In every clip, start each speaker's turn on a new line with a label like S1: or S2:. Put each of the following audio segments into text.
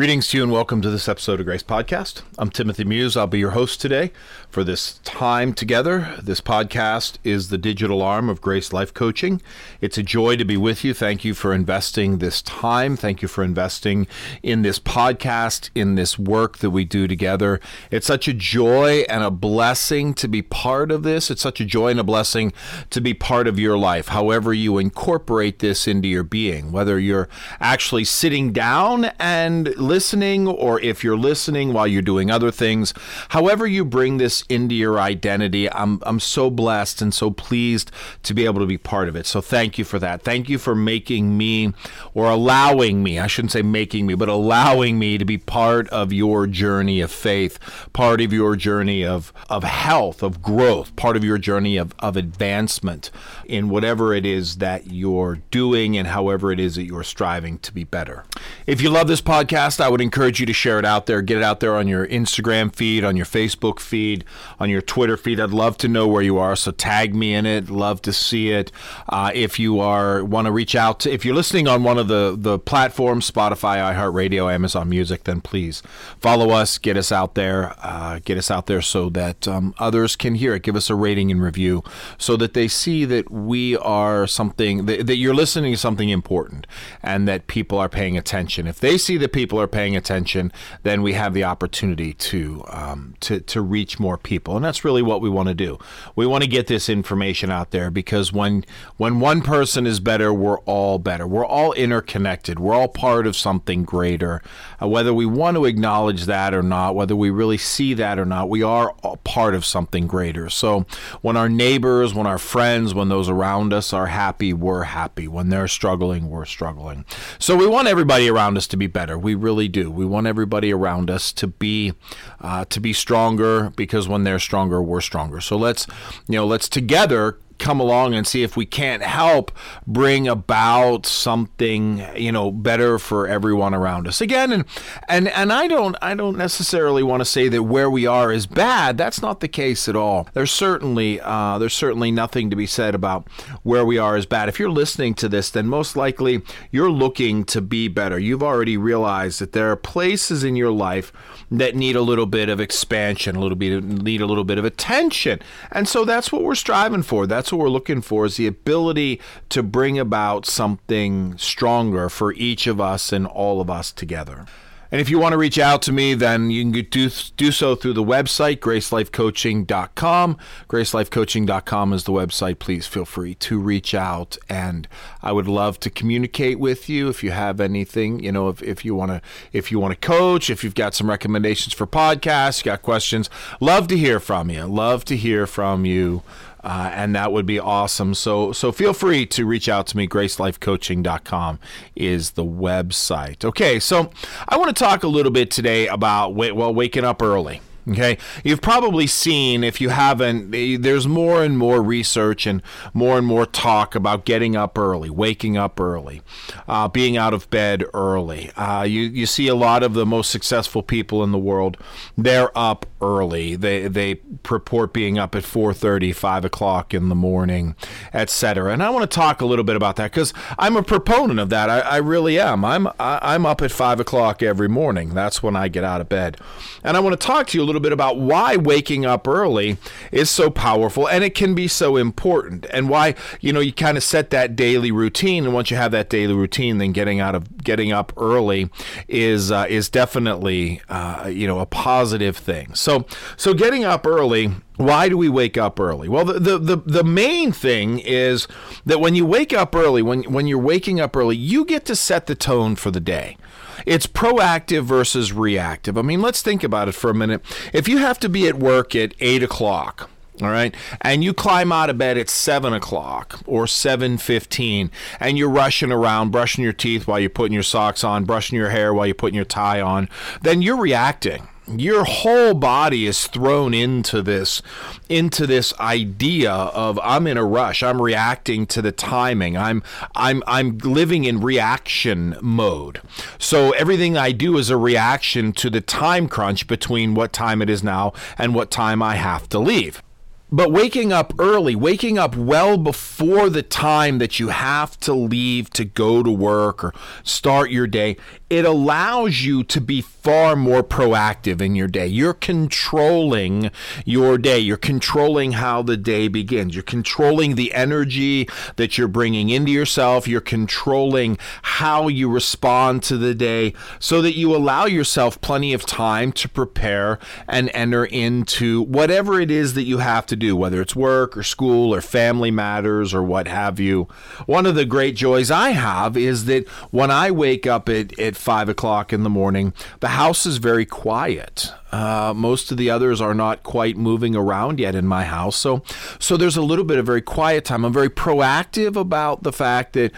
S1: Greetings to you and welcome to this episode of Grace Podcast. I'm Timothy Muse. I'll be your host today for this time together. This podcast is the digital arm of Grace Life Coaching. It's a joy to be with you. Thank you for investing this time. Thank you for investing in this podcast, in this work that we do together. It's such a joy and a blessing to be part of this. It's such a joy and a blessing to be part of your life, however, you incorporate this into your being, whether you're actually sitting down and listening or if you're listening while you're doing other things. However, you bring this into your identity, I'm, I'm so blessed and so pleased to be able to be part of it. So thank you for that. Thank you for making me or allowing me, I shouldn't say making me, but allowing me to be part of your journey of faith, part of your journey of, of health, of growth, part of your journey of, of advancement in whatever it is that you're doing and however it is that you're striving to be better. If you love this podcast. I would encourage you to share it out there. Get it out there on your Instagram feed, on your Facebook feed, on your Twitter feed. I'd love to know where you are. So tag me in it. Love to see it. Uh, if you are want to reach out, to, if you're listening on one of the the platforms, Spotify, iHeartRadio, Amazon Music, then please follow us. Get us out there. Uh, get us out there so that um, others can hear it. Give us a rating and review so that they see that we are something that, that you're listening to something important and that people are paying attention. If they see that people are paying attention, then we have the opportunity to um, to to reach more people, and that's really what we want to do. We want to get this information out there because when when one person is better, we're all better. We're all interconnected. We're all part of something greater. Uh, whether we want to acknowledge that or not, whether we really see that or not, we are part of something greater. So when our neighbors, when our friends, when those around us are happy, we're happy. When they're struggling, we're struggling. So we want everybody around us to be better. We really really do. We want everybody around us to be uh, to be stronger because when they're stronger, we're stronger. So let's you know let's together come along and see if we can't help bring about something you know better for everyone around us. Again and and and I don't I don't necessarily want to say that where we are is bad. That's not the case at all. There's certainly uh, there's certainly nothing to be said about where we are is bad. If you're listening to this then most likely you're looking to be better. You've already realized that there are places in your life that need a little bit of expansion a little bit need a little bit of attention. And so that's what we're striving for. That's what we're looking for is the ability to bring about something stronger for each of us and all of us together. And if you want to reach out to me, then you can do, do so through the website, gracelifecoaching.com. Gracelifecoaching.com is the website. Please feel free to reach out. And I would love to communicate with you if you have anything, you know, if, if you want to, if you want to coach, if you've got some recommendations for podcasts, got questions, love to hear from you. Love to hear from you. Uh, and that would be awesome. So so feel free to reach out to me. GraceLifeCoaching.com is the website. Okay, so I want to talk a little bit today about well waking up early. Okay, you've probably seen, if you haven't, there's more and more research and more and more talk about getting up early, waking up early, uh, being out of bed early. Uh, you you see a lot of the most successful people in the world, they're up early. They they purport being up at 4:30, 5 o'clock in the morning, etc. And I want to talk a little bit about that because I'm a proponent of that. I, I really am. I'm I, I'm up at five o'clock every morning. That's when I get out of bed, and I want to talk to you a little bit about why waking up early is so powerful and it can be so important and why you know you kind of set that daily routine and once you have that daily routine then getting out of getting up early is uh, is definitely uh, you know a positive thing so so getting up early why do we wake up early? Well, the, the, the, the, main thing is that when you wake up early, when, when you're waking up early, you get to set the tone for the day. It's proactive versus reactive. I mean, let's think about it for a minute. If you have to be at work at 8 o'clock, all right and you climb out of bed at 7 o'clock or 7.15 and you're rushing around brushing your teeth while you're putting your socks on brushing your hair while you're putting your tie on then you're reacting your whole body is thrown into this into this idea of I'm in a rush. I'm reacting to the timing. I'm I'm I'm living in reaction mode. So everything I do is a reaction to the time crunch between what time it is now and what time I have to leave. But waking up early, waking up well before the time that you have to leave to go to work or start your day, it allows you to be far more proactive in your day. You're controlling your day. You're controlling how the day begins. You're controlling the energy that you're bringing into yourself. You're controlling how you respond to the day so that you allow yourself plenty of time to prepare and enter into whatever it is that you have to do, whether it's work or school or family matters or what have you. One of the great joys I have is that when I wake up at, at five o'clock in the morning, the house is very quiet. Uh, most of the others are not quite moving around yet in my house, so so there's a little bit of very quiet time. I'm very proactive about the fact that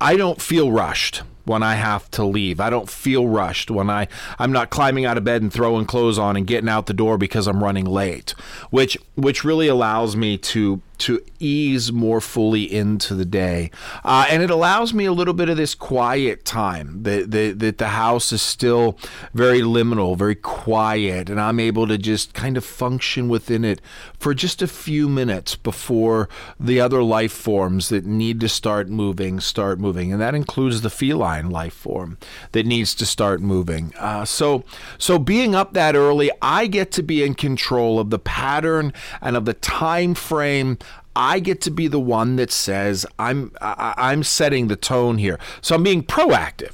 S1: I don't feel rushed when I have to leave. I don't feel rushed when I I'm not climbing out of bed and throwing clothes on and getting out the door because I'm running late, which which really allows me to to ease more fully into the day. Uh, and it allows me a little bit of this quiet time that, that, that the house is still very liminal, very quiet, and I'm able to just kind of function within it for just a few minutes before the other life forms that need to start moving start moving. And that includes the feline life form that needs to start moving. Uh, so, so being up that early, I get to be in control of the pattern and of the time frame I get to be the one that says I'm I'm setting the tone here. So I'm being proactive.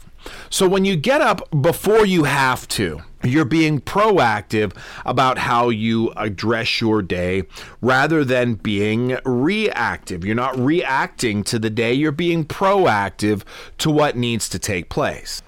S1: So when you get up before you have to, you're being proactive about how you address your day rather than being reactive. You're not reacting to the day, you're being proactive to what needs to take place.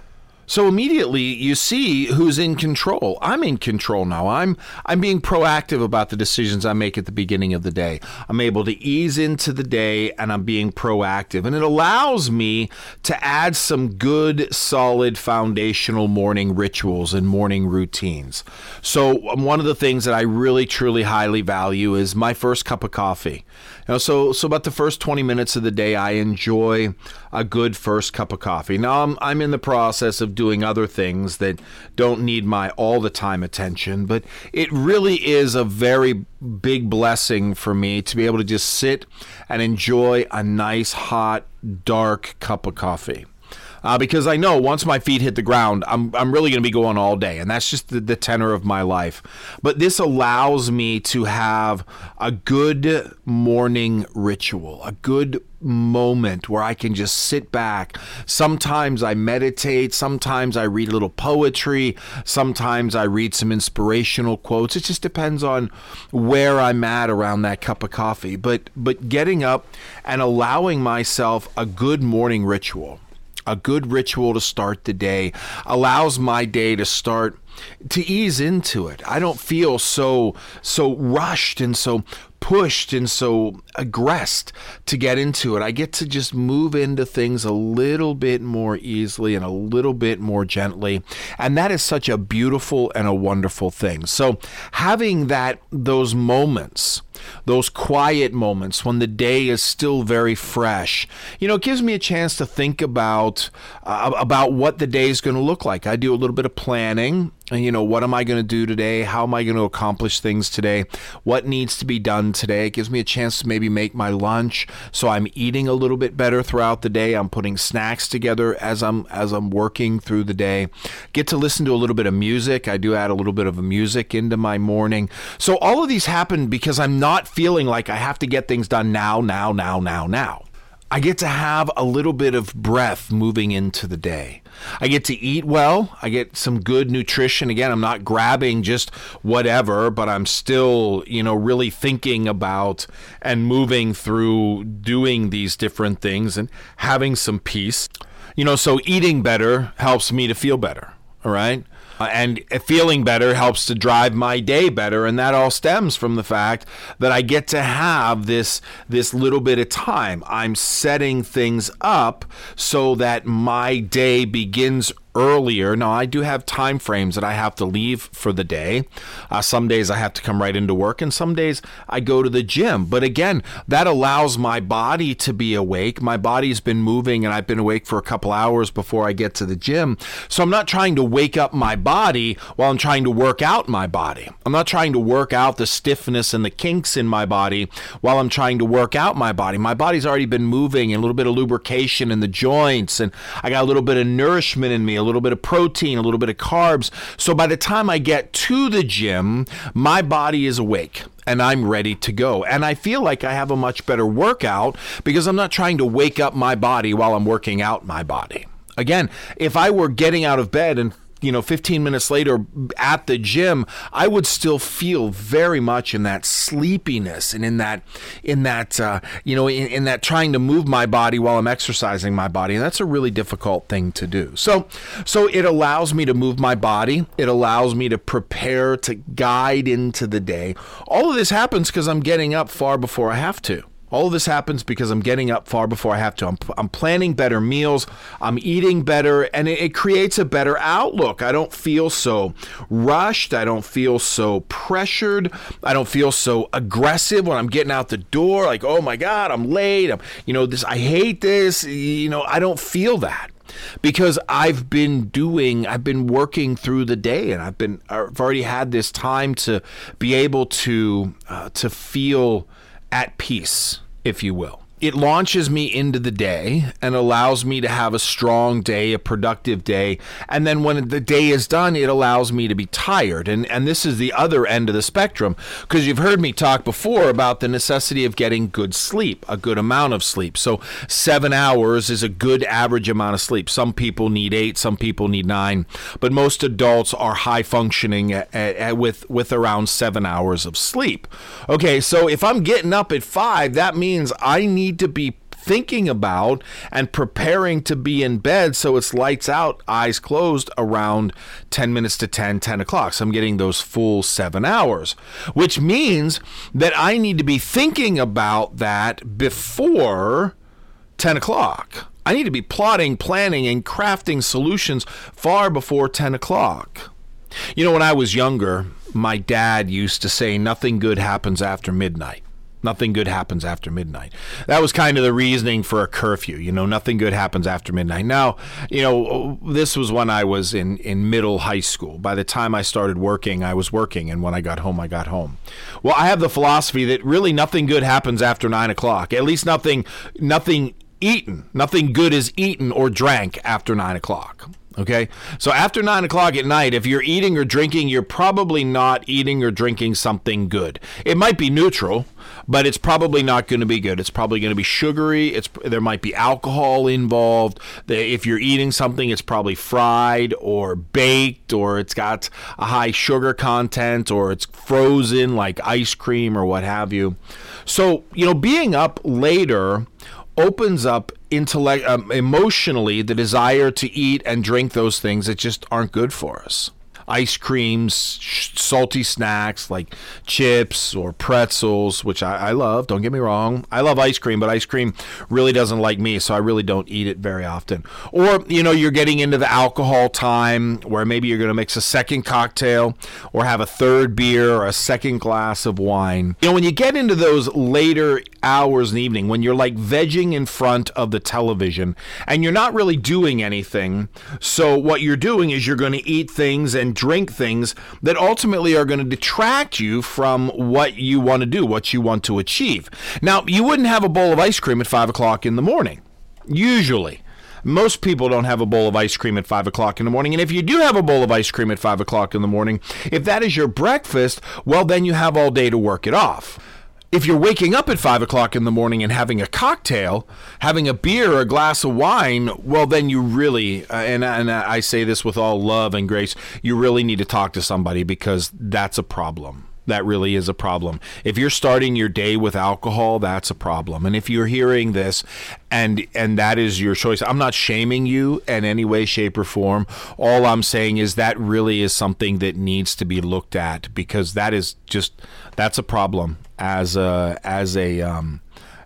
S1: So immediately you see who's in control. I'm in control now. I'm I'm being proactive about the decisions I make at the beginning of the day. I'm able to ease into the day and I'm being proactive. And it allows me to add some good solid foundational morning rituals and morning routines. So um, one of the things that I really truly highly value is my first cup of coffee. Know, so so about the first 20 minutes of the day I enjoy a good first cup of coffee. Now I'm I'm in the process of doing other things that don't need my all the time attention, but it really is a very big blessing for me to be able to just sit and enjoy a nice hot dark cup of coffee uh, because I know once my feet hit the ground, I'm, I'm really going to be going all day. And that's just the, the tenor of my life. But this allows me to have a good morning ritual, a good moment where I can just sit back. Sometimes I meditate, sometimes I read a little poetry, sometimes I read some inspirational quotes. It just depends on where I'm at around that cup of coffee. But but getting up and allowing myself a good morning ritual a good ritual to start the day allows my day to start to ease into it. I don't feel so so rushed and so pushed and so aggressed to get into it. I get to just move into things a little bit more easily and a little bit more gently. And that is such a beautiful and a wonderful thing. So having that those moments those quiet moments when the day is still very fresh. You know, it gives me a chance to think about uh, about what the day is going to look like. I do a little bit of planning. You know, what am I going to do today? How am I going to accomplish things today? What needs to be done today? It gives me a chance to maybe make my lunch so I'm eating a little bit better throughout the day. I'm putting snacks together as I'm as I'm working through the day. Get to listen to a little bit of music. I do add a little bit of music into my morning. So all of these happen because I'm not feeling like I have to get things done now, now, now, now, now. I get to have a little bit of breath moving into the day. I get to eat well. I get some good nutrition. Again, I'm not grabbing just whatever, but I'm still, you know, really thinking about and moving through doing these different things and having some peace. You know, so eating better helps me to feel better. All right. And feeling better helps to drive my day better and that all stems from the fact that I get to have this this little bit of time. I'm setting things up so that my day begins earlier. Now, I do have time frames that I have to leave for the day. Uh, some days I have to come right into work, and some days I go to the gym. But again, that allows my body to be awake. My body's been moving, and I've been awake for a couple hours before I get to the gym. So I'm not trying to wake up my body while I'm trying to work out my body. I'm not trying to work out the stiffness and the kinks in my body while I'm trying to work out my body. My body's already been moving and a little bit of lubrication in the joints, and I got a little bit of nourishment in me, little bit of protein, a little bit of carbs. So by the time I get to the gym, my body is awake and I'm ready to go. And I feel like I have a much better workout because I'm not trying to wake up my body while I'm working out my body. Again, if I were getting out of bed and you know 15 minutes later at the gym i would still feel very much in that sleepiness and in that in that uh, you know in, in that trying to move my body while i'm exercising my body. And that's a really difficult thing to do. So so it allows me to move my body. It allows me to prepare to guide into the day. All of this happens because i'm getting up far before i have to all of this happens because I'm getting up far before I have to. I'm, I'm planning better meals. I'm eating better, and it, it creates a better outlook. I don't feel so rushed. I don't feel so pressured. I don't feel so aggressive when I'm getting out the door. Like, oh my God, I'm late. I'm, you know, this. I hate this. You know, I don't feel that because I've been doing, I've been working through the day, and I've been, I've already had this time to be able to uh, to feel at peace if you will it launches me into the day and allows me to have a strong day, a productive day. And then when the day is done, it allows me to be tired. And and this is the other end of the spectrum because you've heard me talk before about the necessity of getting good sleep, a good amount of sleep. So 7 hours is a good average amount of sleep. Some people need 8, some people need 9, but most adults are high functioning at, at, with with around 7 hours of sleep. Okay, so if I'm getting up at 5, that means I need need to be thinking about and preparing to be in bed so it's lights out, eyes closed around 10 minutes to 10, 10 o'clock. So I'm getting those full seven hours, which means that I need to be thinking about that before 10 o'clock. I need to be plotting, planning, and crafting solutions far before 10 o'clock. You know, when I was younger, my dad used to say, Nothing good happens after midnight. Nothing good happens after midnight. That was kind of the reasoning for a curfew. You know, nothing good happens after midnight. Now, you know, this was when I was in, in middle high school. By the time I started working, I was working, and when I got home, I got home. Well, I have the philosophy that really nothing good happens after nine o'clock. At least nothing, nothing eaten. Nothing good is eaten or drank after nine o'clock. Okay. So after nine o'clock at night, if you're eating or drinking, you're probably not eating or drinking something good. It might be neutral, but it's probably not going to be good. It's probably going to be sugary. It's there might be alcohol involved. If you're eating something, it's probably fried or baked, or it's got a high sugar content, or it's frozen like ice cream or what have you. So you know, being up later opens up intellect um, emotionally the desire to eat and drink those things that just aren't good for us ice creams, salty snacks like chips or pretzels, which I, I, love. Don't get me wrong. I love ice cream, but ice cream really doesn't like me, so I really don't eat it very often. Or, you know, you're getting into the alcohol time where maybe you're going to mix a second cocktail or have a third beer or a second glass of wine. You know, when you get into those later hours in the evening, when you're like vegging in front of the television and you're not really doing anything, so what you're doing is you're going to eat things and drink things that ultimately are going to detract you from what you want to do, what you want to achieve. Now, you wouldn't have a bowl of ice cream at five o'clock in the morning, usually. Most people don't have a bowl of ice cream at 5 o'clock in the morning. And if you do have a bowl of ice cream at 5 o'clock in the morning, if that is your breakfast, well, then you have all day to work it off if you're waking up at five o'clock in the morning and having a cocktail, having a beer or a glass of wine, well, then you really, uh, and, and I say this with all love and grace, you really need to talk to somebody because that's a problem. That really is a problem. If you're starting your day with alcohol, that's a problem. And if you're hearing this and and that is your choice, I'm not shaming you in any way shape or form. All I'm saying is that really is something that needs to be looked at because that is just that's a problem as a as a um,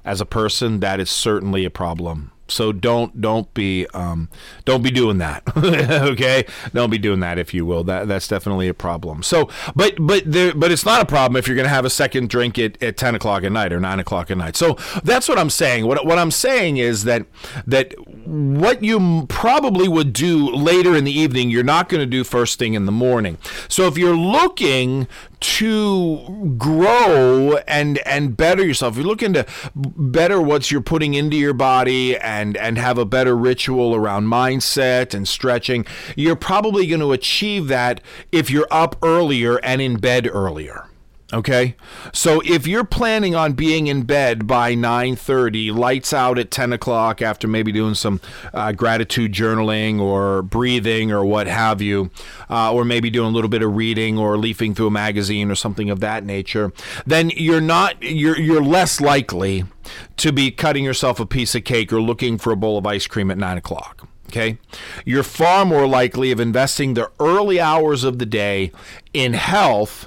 S1: as a person. That is certainly a problem. So don't don't be um, don't be doing that. okay, don't be doing that if you will. That that's definitely a problem. So, but but there, but it's not a problem if you're going to have a second drink at, at ten o'clock at night or nine o'clock at night. So that's what I'm saying. What what I'm saying is that that what you probably would do later in the evening, you're not going to do first thing in the morning. So if you're looking to grow and and better yourself, if you're looking to better what you're putting into your body and and have a better ritual around mindset and stretching, you're probably going to achieve that if you're up earlier and in bed earlier. Okay, so if you're planning on being in bed by 9:30, lights out at 10 o'clock after maybe doing some uh, gratitude journaling or breathing or what have you, uh, or maybe doing a little bit of reading or leafing through a magazine or something of that nature, then you're not you're you're less likely to be cutting yourself a piece of cake or looking for a bowl of ice cream at nine o'clock. Okay. You're far more likely of investing the early hours of the day in health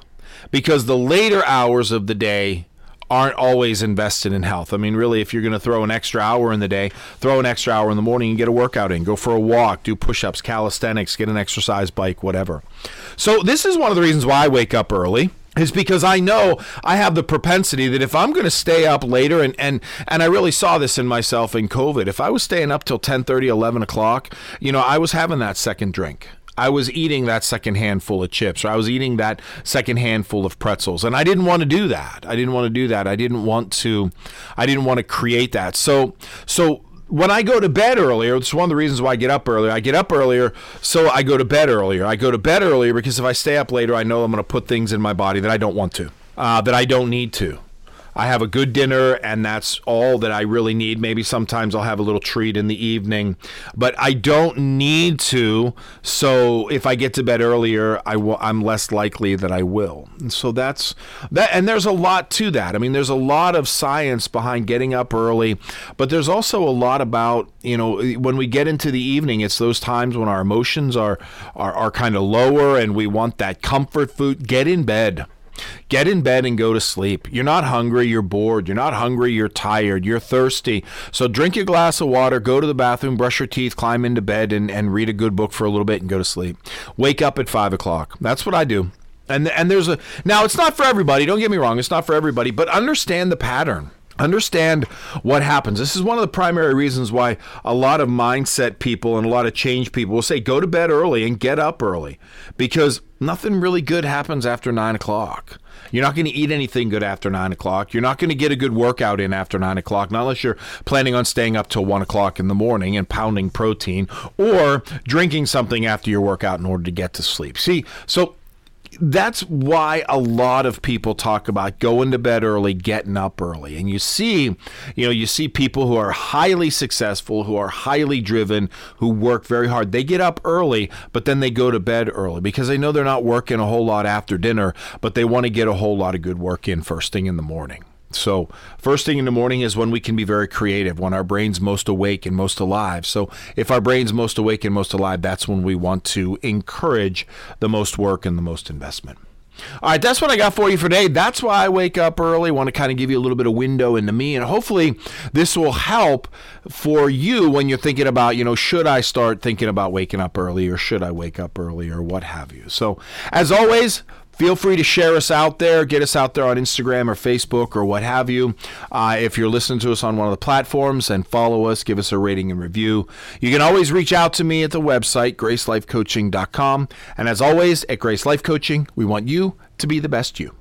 S1: because the later hours of the day aren't always invested in health. I mean, really, if you're going to throw an extra hour in the day, throw an extra hour in the morning and get a workout in. Go for a walk, do push ups, calisthenics, get an exercise bike, whatever. So, this is one of the reasons why I wake up early is because I know I have the propensity that if I'm going to stay up later and, and and I really saw this in myself in COVID, if I was staying up till 10 30, 11 o'clock, you know, I was having that second drink. I was eating that second handful of chips, or I was eating that second handful of pretzels, and I didn't want to do that. I didn't want to do that. I didn't want to. I didn't want to create that. So, so when I go to bed earlier, it's one of the reasons why I get up earlier. I get up earlier, so I go to bed earlier. I go to bed earlier because if I stay up later, I know I'm going to put things in my body that I don't want to, uh, that I don't need to. I have a good dinner, and that's all that I really need. Maybe sometimes I'll have a little treat in the evening, but I don't need to. So if I get to bed earlier, I will, I'm less likely that I will. And so that's that. And there's a lot to that. I mean, there's a lot of science behind getting up early, but there's also a lot about you know when we get into the evening, it's those times when our emotions are are, are kind of lower, and we want that comfort food. Get in bed. Get in bed and go to sleep. You're not hungry, you're bored. You're not hungry, you're tired, you're thirsty. So drink a glass of water, go to the bathroom, brush your teeth, climb into bed, and, and read a good book for a little bit and go to sleep. Wake up at five o'clock. That's what I do. And, and there's a now it's not for everybody, don't get me wrong, it's not for everybody, but understand the pattern. Understand what happens. This is one of the primary reasons why a lot of mindset people and a lot of change people will say go to bed early and get up early because nothing really good happens after nine o'clock. You're not going to eat anything good after nine o'clock. You're not going to get a good workout in after nine o'clock, not unless you're planning on staying up till one o'clock in the morning and pounding protein or drinking something after your workout in order to get to sleep. See, so that's why a lot of people talk about going to bed early, getting up early. And you see, you know, you see people who are highly successful, who are highly driven, who work very hard. They get up early, but then they go to bed early because they know they're not working a whole lot after dinner, but they want to get a whole lot of good work in first thing in the morning. So, first thing in the morning is when we can be very creative, when our brain's most awake and most alive. So, if our brain's most awake and most alive, that's when we want to encourage the most work and the most investment. All right, that's what I got for you for today. That's why I wake up early. Want to kind of give you a little bit of window into me, and hopefully, this will help for you when you're thinking about, you know, should I start thinking about waking up early or should I wake up early or what have you. So, as always, Feel free to share us out there, get us out there on Instagram or Facebook or what have you. Uh, if you're listening to us on one of the platforms, and follow us, give us a rating and review. You can always reach out to me at the website, gracelifecoaching.com. And as always, at Grace Life Coaching, we want you to be the best you.